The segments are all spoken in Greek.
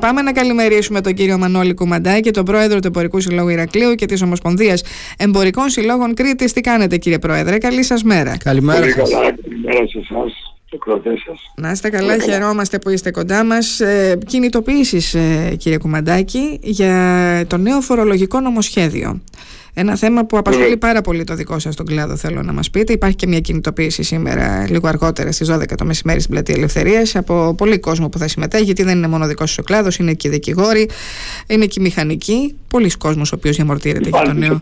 Πάμε να καλημερίσουμε τον κύριο Μανώλη Κουμαντάκη, τον πρόεδρο του Εμπορικού Συλλόγου Ηρακλείου και της Ομοσπονδίας Εμπορικών Συλλόγων Κρήτης. Τι κάνετε, κύριε Πρόεδρε, καλή σας μέρα. Καλημέρα. Πολύ καλά, καλημέρα σε εσάς. Να είστε καλά, καλά, χαιρόμαστε που είστε κοντά μας. Ε, Κινητοποιήσει, ε, κύριε Κουμαντάκη, για το νέο φορολογικό νομοσχέδιο. Ένα θέμα που απασχολεί πάρα πολύ το δικό σας τον κλάδο, θέλω να μας πείτε. Υπάρχει και μια κινητοποίηση σήμερα, λίγο αργότερα στις 12 το μεσημέρι στην Πλατεία Ελευθερίας, από πολύ κόσμο που θα συμμετέχει, γιατί δεν είναι μόνο δικό σας ο κλάδος, είναι και οι δικηγόροι, είναι και οι μηχανικοί. Πολλοί κόσμος ο οποίος διαμορτύρεται για το νέο.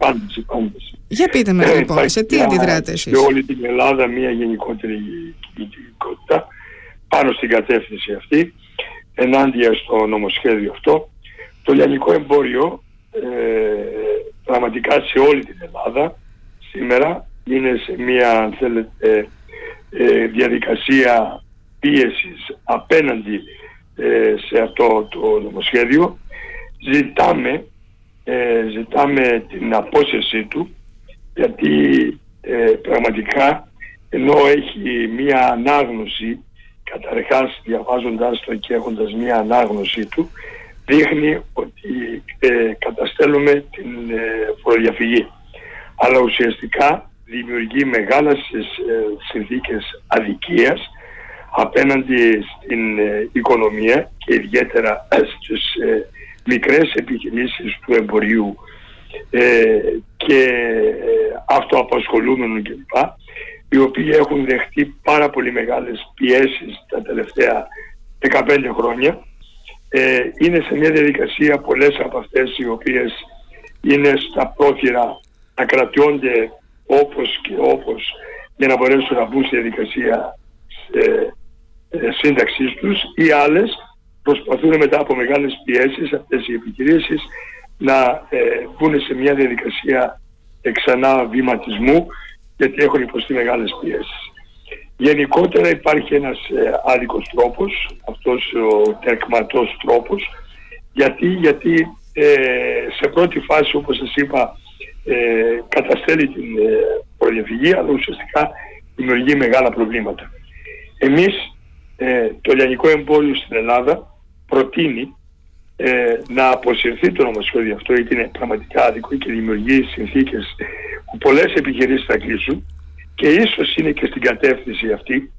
Για πείτε με ε, λοιπόν, σε τι αντιδράτε εσείς; Σε όλη την Ελλάδα μια γενικότερη κινητικότητα πάνω στην κατεύθυνση αυτή, ενάντια στο νομοσχέδιο αυτό. Το λιανικό εμπόριο ε, πραγματικά σε όλη την Ελλάδα σήμερα είναι σε μια θέλετε, ε, διαδικασία πίεσης απέναντι ε, σε αυτό το νομοσχέδιο. Ζητάμε, ε, ζητάμε την απόσυρσή του γιατί πραγματικά ενώ έχει μια ανάγνωση καταρχάς διαβάζοντας το και έχοντας μια ανάγνωση του δείχνει ότι ε, καταστέλουμε την ε, φοροδιαφυγή. Αλλά ουσιαστικά δημιουργεί μεγάλες ε, συνθήκες αδικίας απέναντι στην ε, οικονομία και ιδιαίτερα στις ε, μικρές επιχειρήσεις του εμπορίου και αυτοαπασχολούμενων κλπ οι οποίοι έχουν δεχτεί πάρα πολύ μεγάλες πιέσεις τα τελευταία 15 χρόνια ε, είναι σε μια διαδικασία πολλές από αυτές οι οποίες είναι στα πρόθυρα να κρατιόνται όπως και όπως για να μπορέσουν να μπουν στη διαδικασία ε, ε, σύνταξής τους ή άλλες προσπαθούν μετά από μεγάλες πιέσεις αυτές οι επιχειρήσεις να ε, μπουν σε μια διαδικασία εξανά βηματισμού γιατί έχουν υποστεί μεγάλες πιέσεις. Γενικότερα υπάρχει ένας ε, άδικος τρόπος, αυτός ο τερκματός τρόπος, γιατί, γιατί ε, σε πρώτη φάση όπως σας είπα ε, καταστέλει την ε, αλλά ουσιαστικά δημιουργεί μεγάλα προβλήματα. Εμείς ε, το λιανικό εμπόριο στην Ελλάδα προτείνει ε, να αποσυρθεί το νομοσχέδιο αυτό γιατί είναι πραγματικά άδικο και δημιουργεί συνθήκες που πολλές επιχειρήσεις θα κλείσουν και ίσως είναι και στην κατεύθυνση αυτή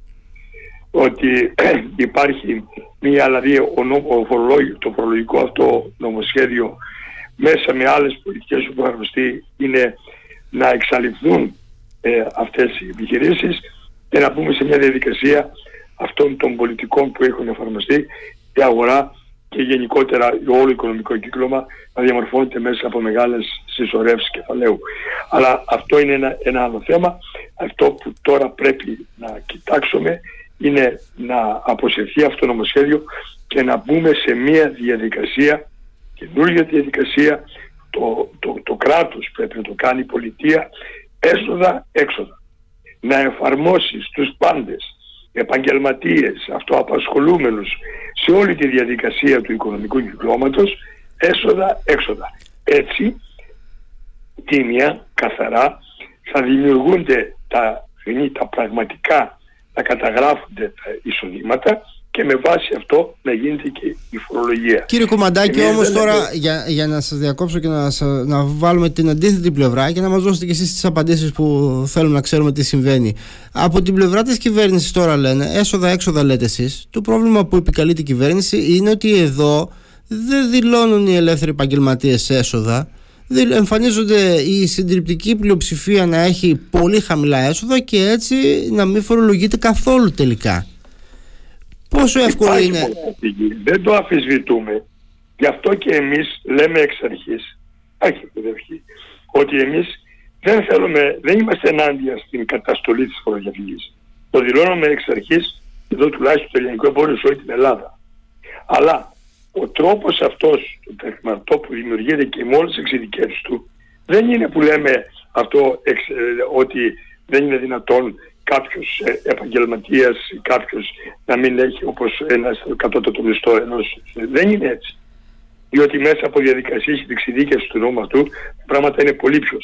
ότι υπάρχει μια, δηλαδή ο, το φορολογικό αυτό νομοσχέδιο μέσα με άλλες πολιτικές που εφαρμοστεί είναι να εξαλειφθούν ε, αυτές οι επιχειρήσεις και να πούμε σε μια διαδικασία αυτών των πολιτικών που έχουν εφαρμοστεί η αγορά και γενικότερα όλο οικονομικό κύκλωμα να διαμορφώνεται μέσα από μεγάλες συσσωρεύσεις κεφαλαίου. Αλλά αυτό είναι ένα, ένα άλλο θέμα. Αυτό που τώρα πρέπει να κοιτάξουμε είναι να αποσυρθεί αυτό το νομοσχέδιο και να μπούμε σε μια διαδικασία, καινούργια διαδικασία, το, το, το κράτος πρέπει να το κάνει, η πολιτεία, έσοδα, έξοδα. Να εφαρμόσει στους πάντες, επαγγελματίες, αυτοαπασχολούμενους, σε όλη τη διαδικασία του οικονομικού κυκλώματος, έσοδα, έξοδα. Έτσι, τίμια, καθαρά, θα δημιουργούνται τα, τα πραγματικά, να καταγράφονται τα εισοδήματα και με βάση αυτό να γίνεται και η φορολογία. Κύριε Κομμαντάκη, όμως τώρα για, για να σας διακόψω και να, να βάλουμε την αντίθετη πλευρά και να μας δώσετε και εσείς τις απαντήσεις που θέλουμε να ξέρουμε τι συμβαίνει. Από την πλευρά της κυβέρνησης τώρα λένε, έσοδα-έξοδα λέτε εσείς, το πρόβλημα που επικαλεί την κυβέρνηση είναι ότι εδώ δεν δηλώνουν οι ελεύθεροι επαγγελματίες έσοδα εμφανίζονται η συντριπτική πλειοψηφία να έχει πολύ χαμηλά έσοδα και έτσι να μην φορολογείται καθόλου τελικά. Πόσο εύκολο είναι; Δεν το αφισβητούμε. Γι' αυτό και εμείς λέμε εξ αρχής, ότι εμείς δεν θέλουμε, δεν είμαστε ενάντια στην καταστολή της φοροδιαφυγής. Το δηλώνουμε εξ αρχής, εδώ τουλάχιστον το ελληνικό εμπόριο σε όλη την Ελλάδα. Αλλά ο τρόπος αυτός του τεχναρτό που δημιουργείται και με όλες τις εξειδικεύσεις του δεν είναι που λέμε αυτό ε, ότι δεν είναι δυνατόν κάποιος ε, επαγγελματίας ή κάποιος να μην έχει όπως ένας κατώτατο μισθό ενός. Δεν είναι έτσι. Διότι μέσα από διαδικασίες και εξειδίκευση του νόμου αυτού τα πράγματα είναι πολύ πιο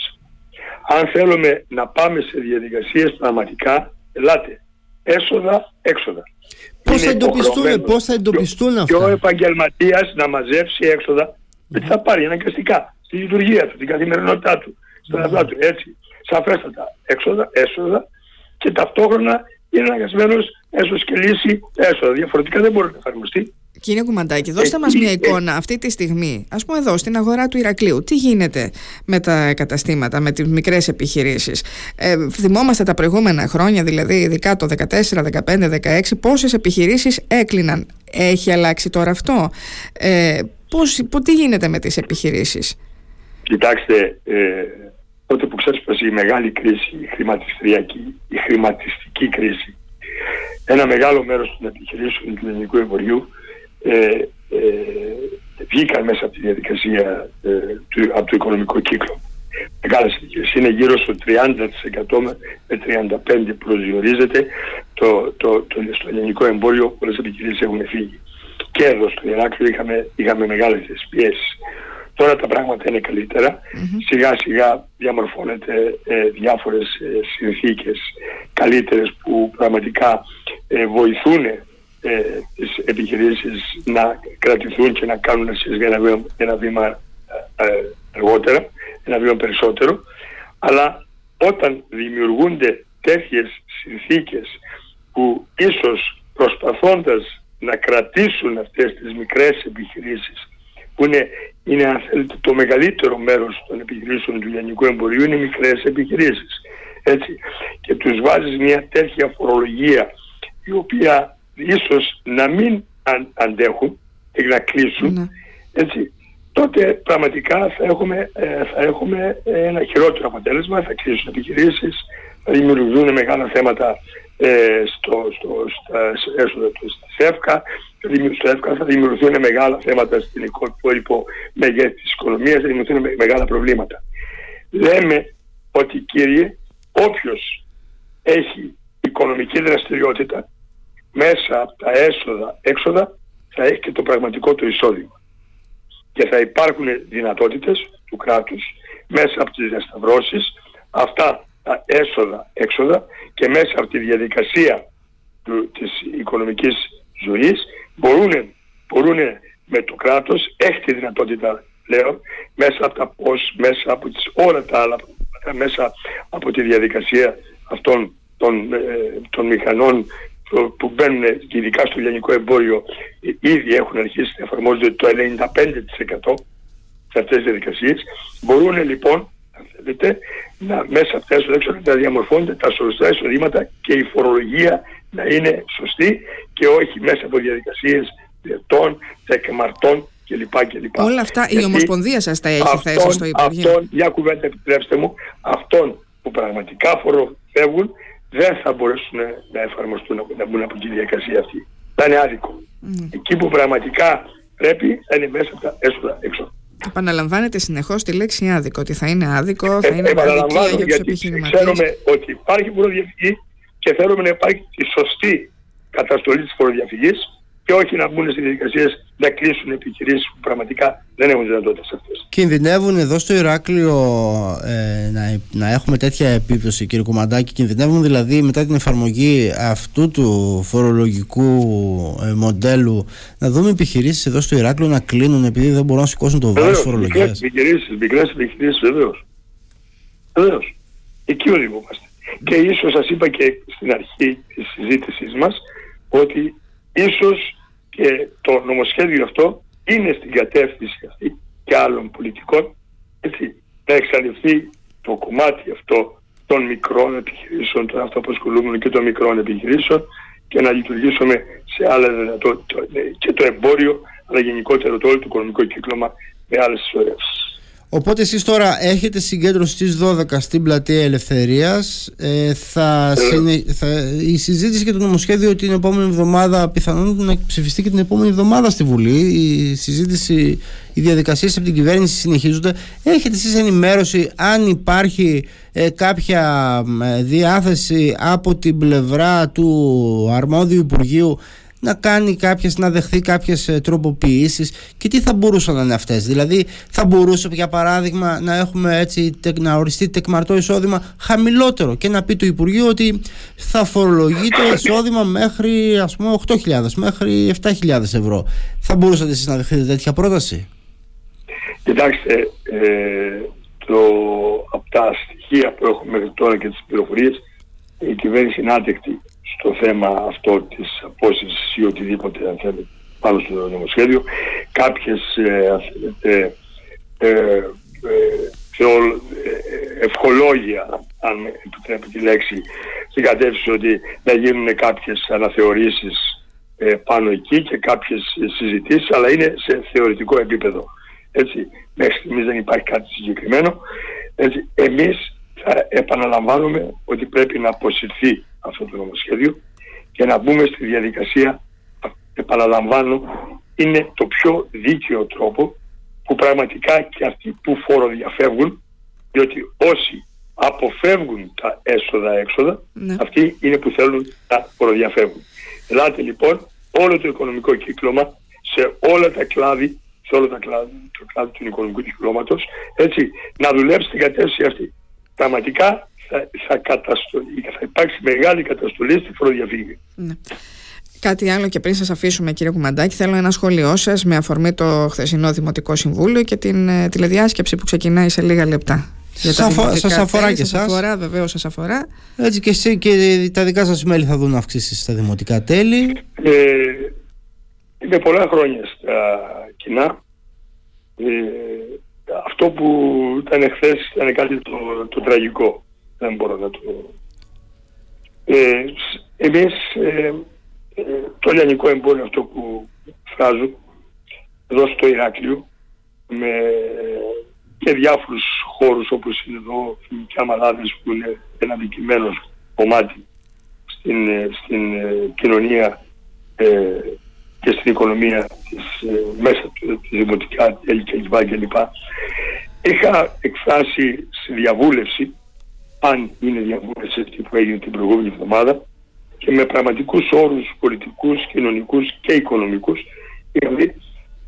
Αν θέλουμε να πάμε σε διαδικασίες πραγματικά, ελάτε. έσοδα, έξοδα. Πώς θα, εντοπιστούν, πώς θα εντοπιστούν αυτά. Και ο επαγγελματίας να μαζεύσει έξοδα mm-hmm. θα πάρει αναγκαστικά στη λειτουργία του, την καθημερινότητά του, στον mm-hmm. του. Έτσι, σαφέστατα έξοδα, έσοδα και ταυτόχρονα είναι αναγκασμένος έσω και λύση έσοδα. Διαφορετικά δεν μπορεί να εφαρμοστεί. Κύριε Κουμαντάκη, δώστε μας μια εικόνα αυτή τη στιγμή, ας πούμε εδώ στην αγορά του Ηρακλείου. Τι γίνεται με τα καταστήματα, με τις μικρές επιχειρήσεις; Ε, θυμόμαστε τα προηγούμενα χρόνια, δηλαδή ειδικά το 14, 15, 16, πόσες επιχειρήσεις έκλειναν. Έχει αλλάξει τώρα αυτό; Ε, πώς, τι γίνεται με τις επιχειρήσεις; Κοιτάξτε, ε, τότε που ξέσπασε η μεγάλη κρίση, η χρηματιστηριακή, η χρηματιστική κρίση, ένα μεγάλο μέρος των επιχειρήσεων του ελληνικού εμπορίου ε, ε, βγήκαν μέσα από τη διαδικασία ε, του, από το οικονομικό κύκλο. Μεγάλες επιχειρήσεις. Είναι γύρω στο 30% με 35% προσδιορίζεται το, το, το, στο ελληνικό εμπόριο πολλές επιχειρήσεις έχουν φύγει. Και εδώ στο Ηράκλειο είχαμε, είχαμε μεγάλες πιέσεις. Τώρα τα πράγματα είναι Σιγά σιγά διαμορφώνεται ε, διάφορες ε, συνθήκες καλύτερες που πραγματικά ε, βοηθούν ε, τις επιχειρήσεις να κρατηθούν και να κάνουν ένα βήμα, ένα βήμα ε, αργότερα, ένα βήμα περισσότερο, αλλά όταν δημιουργούνται τέτοιες συνθήκες που ίσως προσπαθώντας να κρατήσουν αυτές τις μικρές επιχειρήσεις που είναι, είναι αν θέλετε το μεγαλύτερο μέρος των επιχειρήσεων του λιανικού εμπορίου είναι μικρές επιχειρήσεις έτσι και τους βάζεις μια τέτοια φορολογία η οποία ίσως να μην αντέχουν και να κλείσουν, ναι. έτσι, τότε πραγματικά θα έχουμε, ε, θα έχουμε ένα χειρότερο αποτέλεσμα, θα κλείσουν επιχειρήσεις, θα δημιουργηθούν μεγάλα θέματα ε, στο, στο, στα έσοδα του στη ΣΕΦΚΑ, στο ΕΦΚΑ θα δημιουργηθούν μεγάλα θέματα στην υπόλοιπο μεγέθη της οικονομίας, θα δημιουργηθούν μεγάλα προβλήματα. Λέμε ότι κύριε, όποιος έχει οικονομική δραστηριότητα μέσα από τα έσοδα, έξοδα θα έχει και το πραγματικό του εισόδημα. Και θα υπάρχουν δυνατότητες του κράτους μέσα από τις διασταυρώσεις αυτά τα έσοδα, έξοδα και μέσα από τη διαδικασία του, της οικονομικής ζωής μπορούν, μπορούν με το κράτος, έχει τη δυνατότητα λέω, μέσα από τα πώς, μέσα από τις, όλα τα άλλα, μέσα από τη διαδικασία αυτών των, ε, των μηχανών που μπαίνουν ειδικά στο λιανικό εμπόριο ήδη έχουν αρχίσει να εφαρμόζονται το 95% σε αυτές τις διαδικασίες. Μπορούν λοιπόν θέλετε, να μέσα από τα έξω να διαμορφώνονται τα σωστά εισοδήματα και η φορολογία να είναι σωστή και όχι μέσα από διαδικασίες διετών, τεκμαρτών κλπ. κλπ. Όλα αυτά η Ομοσπονδία σας τα έχει θέσει στο Υπουργείο. Αυτόν, μια κουβέντα επιτρέψτε μου, αυτόν που πραγματικά φοροφεύγουν δεν θα μπορέσουν να εφαρμοστούν, να μπουν από τη διαδικασία αυτή. Θα είναι άδικο. Mm. Εκεί που πραγματικά πρέπει θα είναι μέσα από τα έσοδα έξω. Επαναλαμβάνετε συνεχώς τη λέξη άδικο, ότι θα είναι άδικο, θα ε, είναι αδικία για τους επιχειρηματίες. Ξέρουμε ότι υπάρχει φοροδιαφυγή και θέλουμε να υπάρχει τη σωστή καταστολή της φοροδιαφυγής και όχι να μπουν σε διαδικασίες να κλείσουν επιχειρήσεις που πραγματικά δεν έχουν δυνατότητες αυτές. Κινδυνεύουν εδώ στο Ηράκλειο ε, να, να έχουμε τέτοια επίπτωση, κύριε Κουμαντάκη. Κινδυνεύουν δηλαδή μετά την εφαρμογή αυτού του φορολογικού ε, μοντέλου να δούμε επιχειρήσεις εδώ στο Ηράκλειο να κλείνουν επειδή δεν μπορούν να σηκώσουν το βάρος φορολογία. Επιχειρήσεις, μικρές επιχειρήσεις, βεβαίως. Βεβαίως. Εκεί οδηγούμαστε. Και ίσως σας είπα και στην αρχή της συζήτησής μας ότι ίσως και το νομοσχέδιο αυτό είναι στην κατεύθυνση αυτή και άλλων πολιτικών έτσι, να εξαλειφθεί το κομμάτι αυτό των μικρών επιχειρήσεων, των αυτοαπασχολούμενων και των μικρών επιχειρήσεων και να λειτουργήσουμε σε άλλα δυνατότητα και το εμπόριο αλλά γενικότερα το όλο το οικονομικό κύκλωμα με άλλες ισορρεύσεις. Οπότε εσείς τώρα έχετε συγκέντρωση στις 12 στην Πλατεία Ελευθερίας. Ε, θα, συνε... θα Η συζήτηση για το νομοσχέδιο την επόμενη εβδομάδα πιθανόν να ψηφιστεί και την επόμενη εβδομάδα στη Βουλή. Η συζήτηση, οι διαδικασίες από την κυβέρνηση συνεχίζονται. Έχετε εσείς ενημέρωση αν υπάρχει ε, κάποια ε, διάθεση από την πλευρά του αρμόδιου Υπουργείου να κάνει κάποιες, να δεχθεί κάποιες ε, τροποποιήσεις και τι θα μπορούσαν να είναι αυτές. Δηλαδή θα μπορούσε για παράδειγμα να έχουμε έτσι να οριστεί τεκμαρτό εισόδημα χαμηλότερο και να πει το Υπουργείο ότι θα φορολογεί το εισόδημα μέχρι ας πούμε 8.000 μέχρι 7.000 ευρώ. Θα μπορούσατε εσείς να δεχθείτε τέτοια πρόταση; Κοιτάξτε, ε, το, από τα στοιχεία που έχουμε μέχρι τώρα και τις πληροφορίες η κυβέρνηση είναι άτεκτη στο θέμα αυτό της απόσυρσης ή οτιδήποτε αν θέλετε πάνω στο νομοσχέδιο. Κάποιες ε, ε, ε, ε, ευχολόγια, αν επιτρέπει τη λέξη, στην κατεύθυνση ότι να γίνουν κάποιες αναθεωρήσεις πάνω εκεί και κάποιες συζητήσεις, αλλά είναι σε θεωρητικό επίπεδο. Έτσι, μέχρι στιγμής δεν υπάρχει κάτι συγκεκριμένο. Έτσι, εμείς θα επαναλαμβάνουμε ότι πρέπει να αποσυρθεί αυτό το νομοσχέδιο και να μπούμε στη διαδικασία, επαναλαμβάνω, είναι το πιο δίκαιο τρόπο που πραγματικά και αυτοί που φοροδιαφεύγουν, διότι όσοι αποφεύγουν τα έσοδα-έξοδα, ναι. αυτοί είναι που θέλουν να φοροδιαφεύγουν. Ελάτε λοιπόν όλο το οικονομικό κύκλωμα σε όλα τα κλάδι, σε όλα τα κλάδι, το κλάδι του οικονομικού κυκλώματος, έτσι, να δουλέψει την κατεύθυνση αυτή. Πραγματικά θα, θα, θα υπάρξει μεγάλη καταστολή στη φοροδιαφύγη. Ναι. Κάτι άλλο και πριν σας αφήσουμε κύριε Κουμαντάκη θέλω ένα σχόλιο σας με αφορμή το χθεσινό Δημοτικό Συμβούλιο και την ε, τηλεδιάσκεψη που ξεκινάει σε λίγα λεπτά. Σας, αφορά, σας αφορά και εσάς. Σας αφορά, βεβαίως σας αφορά. Έτσι και, εσύ, και τα δικά σας μέλη θα δουν αυξήσεις στα δημοτικά τέλη. Ε, είναι πολλά χρόνια στα κοινά. Ε, αυτό που ήταν χθες ήταν κάτι το, το τραγικό δεν μπορώ να το... Ε, εμείς ε, ε, το λιανικό εμπόριο αυτό που φράζω εδώ στο Ηράκλειο με και διάφορους χώρους όπως είναι εδώ Φοινικιά Μαλάδες που είναι ένα δικημένο κομμάτι στην, ε, στην ε, κοινωνία και στην οικονομία της, μέσα του, της δημοτικά κλπ. κλπ. Είχα εκφράσει στη διαβούλευση αν είναι διαβούλευση αυτή που έγινε την προηγούμενη εβδομάδα και με πραγματικούς όρους πολιτικούς, κοινωνικούς και οικονομικούς δηλαδή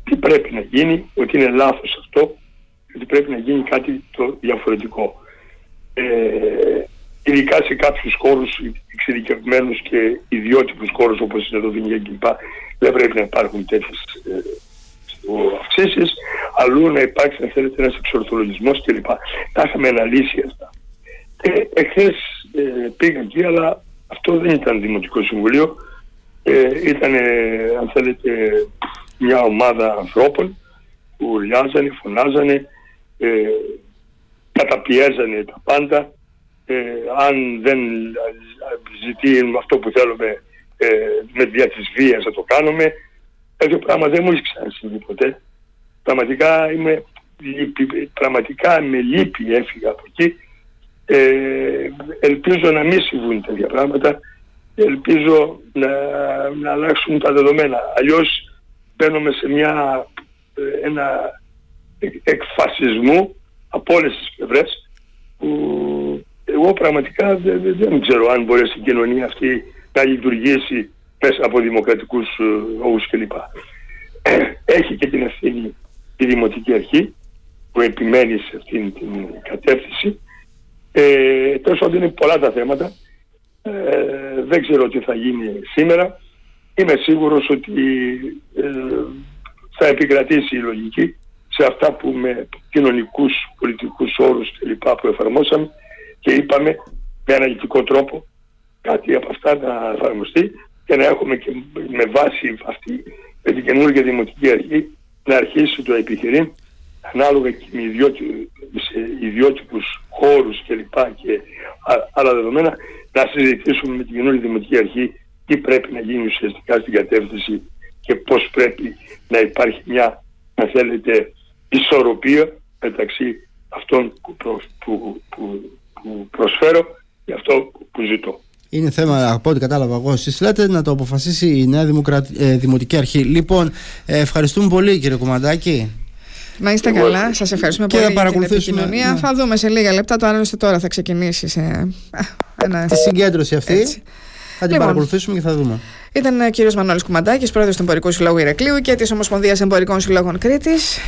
τι πρέπει να γίνει, ότι είναι λάθος αυτό ότι πρέπει να γίνει κάτι το διαφορετικό. Ε, ειδικά σε κάποιους χώρους εξειδικευμένους και ιδιότυπους χώρους όπως είναι το Βινιέ δεν πρέπει να υπάρχουν τέτοιες ε, αυξήσεις αλλού να υπάρξει αν θέλετε ένας εξορθολογισμός κλπ. Τα είχαμε αναλύσει αυτά. Ε, εχθές ε, πήγα εκεί, αλλά αυτό δεν ήταν Δημοτικό Συμβουλίο. Ε, ήταν, αν θέλετε, μια ομάδα ανθρώπων που ουρλιάζανε, φωνάζανε, ε, καταπιέζανε τα πάντα. Ε, αν δεν ζητεί αυτό που θέλουμε ε, με δια της βίας θα το κάνουμε. Τέτοιο πράγμα δεν μου έχει ξανασυμβεί ποτέ. Πραγματικά είμαι, πραγματικά με λύπη έφυγα από εκεί ε, ελπίζω να μην συμβούν τέτοια πράγματα. Ελπίζω να, να αλλάξουν τα δεδομένα. Αλλιώς μπαίνουμε σε μια, ε, ένα εκφασισμό από όλες τις πλευρές που εγώ πραγματικά δεν, δεν ξέρω αν μπορέσει η κοινωνία αυτή να λειτουργήσει μέσα από δημοκρατικούς λόγους ε, κλπ. Έχει και την ευθύνη η Δημοτική Αρχή που επιμένει σε αυτήν την κατεύθυνση ε, τόσο ότι είναι πολλά τα θέματα. Ε, δεν ξέρω τι θα γίνει σήμερα. Είμαι σίγουρος ότι ε, θα επικρατήσει η λογική σε αυτά που με κοινωνικούς, πολιτικούς όρους κλπ. που εφαρμόσαμε και είπαμε με αναλυτικό τρόπο κάτι από αυτά να εφαρμοστεί και να έχουμε και με βάση αυτή με την καινούργια δημοτική αρχή να αρχίσει το επιχειρήν ανάλογα και με σε ιδιότυπους χώρους και λοιπά και άλλα δεδομένα να συζητήσουμε με την καινούργια Δημοτική Αρχή τι πρέπει να γίνει ουσιαστικά στην κατεύθυνση και πώς πρέπει να υπάρχει μια, αν θέλετε, ισορροπία μεταξύ αυτών που, που, που, που προσφέρω και αυτό που ζητώ. Είναι θέμα, από ό,τι κατάλαβα εγώ, εσείς λέτε να το αποφασίσει η Νέα ε, Δημοτική Αρχή. Λοιπόν, ε, ευχαριστούμε πολύ κύριε Κουμαντάκη. Να είστε καλά. Σας ευχαριστούμε πολύ για την επικοινωνία. Ναι. Θα δούμε σε λίγα λεπτά. Το άλλωστε τώρα θα ξεκινήσει σε. Ένα... Τη συγκέντρωση αυτή. Έτσι. Θα την λοιπόν, παρακολουθήσουμε και θα δούμε. Ήταν ο κύριος Μανώλης Κουμαντάκης, πρόεδρος του Εμπορικού Συλλόγου Ηρακλείου και της Ομοσπονδίας Εμπορικών Συλλόγων Κρήτης.